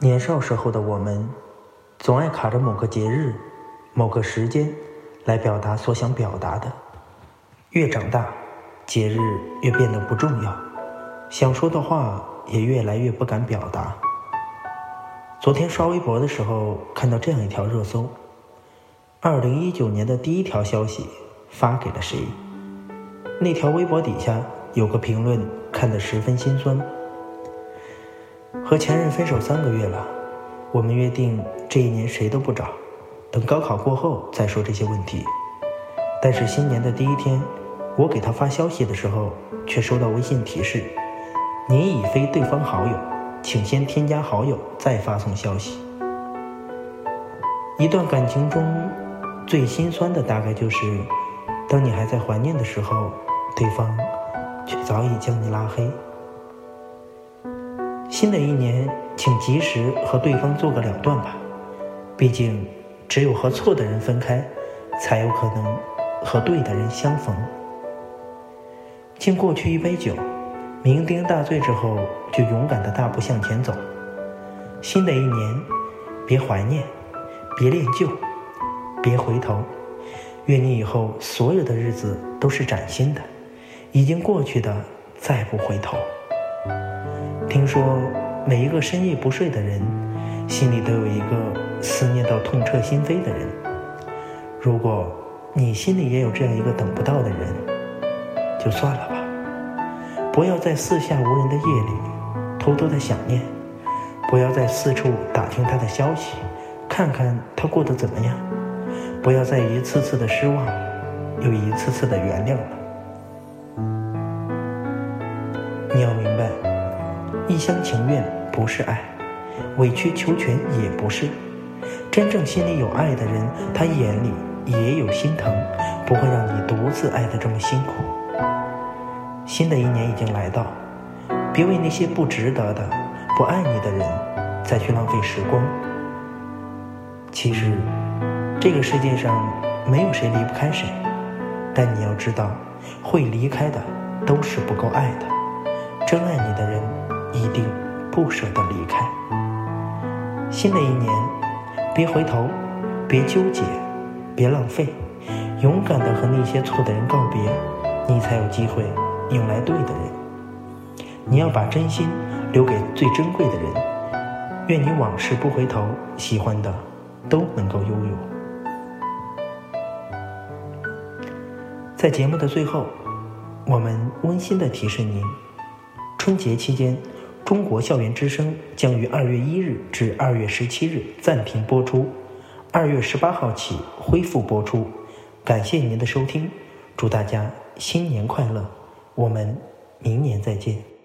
年少时候的我们，总爱卡着某个节日、某个时间来表达所想表达的。越长大，节日越变得不重要，想说的话也越来越不敢表达。昨天刷微博的时候，看到这样一条热搜：二零一九年的第一条消息发给了谁？那条微博底下有个评论，看得十分心酸。和前任分手三个月了，我们约定这一年谁都不找，等高考过后再说这些问题。但是新年的第一天，我给他发消息的时候，却收到微信提示：“您已非对方好友，请先添加好友再发送消息。”一段感情中最心酸的大概就是，当你还在怀念的时候，对方却早已将你拉黑。新的一年，请及时和对方做个了断吧。毕竟，只有和错的人分开，才有可能和对的人相逢。敬过去一杯酒，酩酊大醉之后，就勇敢的大步向前走。新的一年，别怀念，别恋旧，别回头。愿你以后所有的日子都是崭新的，已经过去的再不回头。听说每一个深夜不睡的人，心里都有一个思念到痛彻心扉的人。如果你心里也有这样一个等不到的人，就算了吧。不要在四下无人的夜里偷偷的想念，不要在四处打听他的消息，看看他过得怎么样。不要再一次次的失望，又一次次的原谅了。你要明白。一厢情愿不是爱，委曲求全也不是。真正心里有爱的人，他眼里也有心疼，不会让你独自爱得这么辛苦。新的一年已经来到，别为那些不值得的、不爱你的人再去浪费时光。其实，这个世界上没有谁离不开谁，但你要知道，会离开的都是不够爱的。真爱你的。一定不舍得离开。新的一年，别回头，别纠结，别浪费，勇敢的和那些错的人告别，你才有机会迎来对的人。你要把真心留给最珍贵的人。愿你往事不回头，喜欢的都能够拥有。在节目的最后，我们温馨的提示您：春节期间。中国校园之声将于二月一日至二月十七日暂停播出，二月十八号起恢复播出。感谢您的收听，祝大家新年快乐！我们明年再见。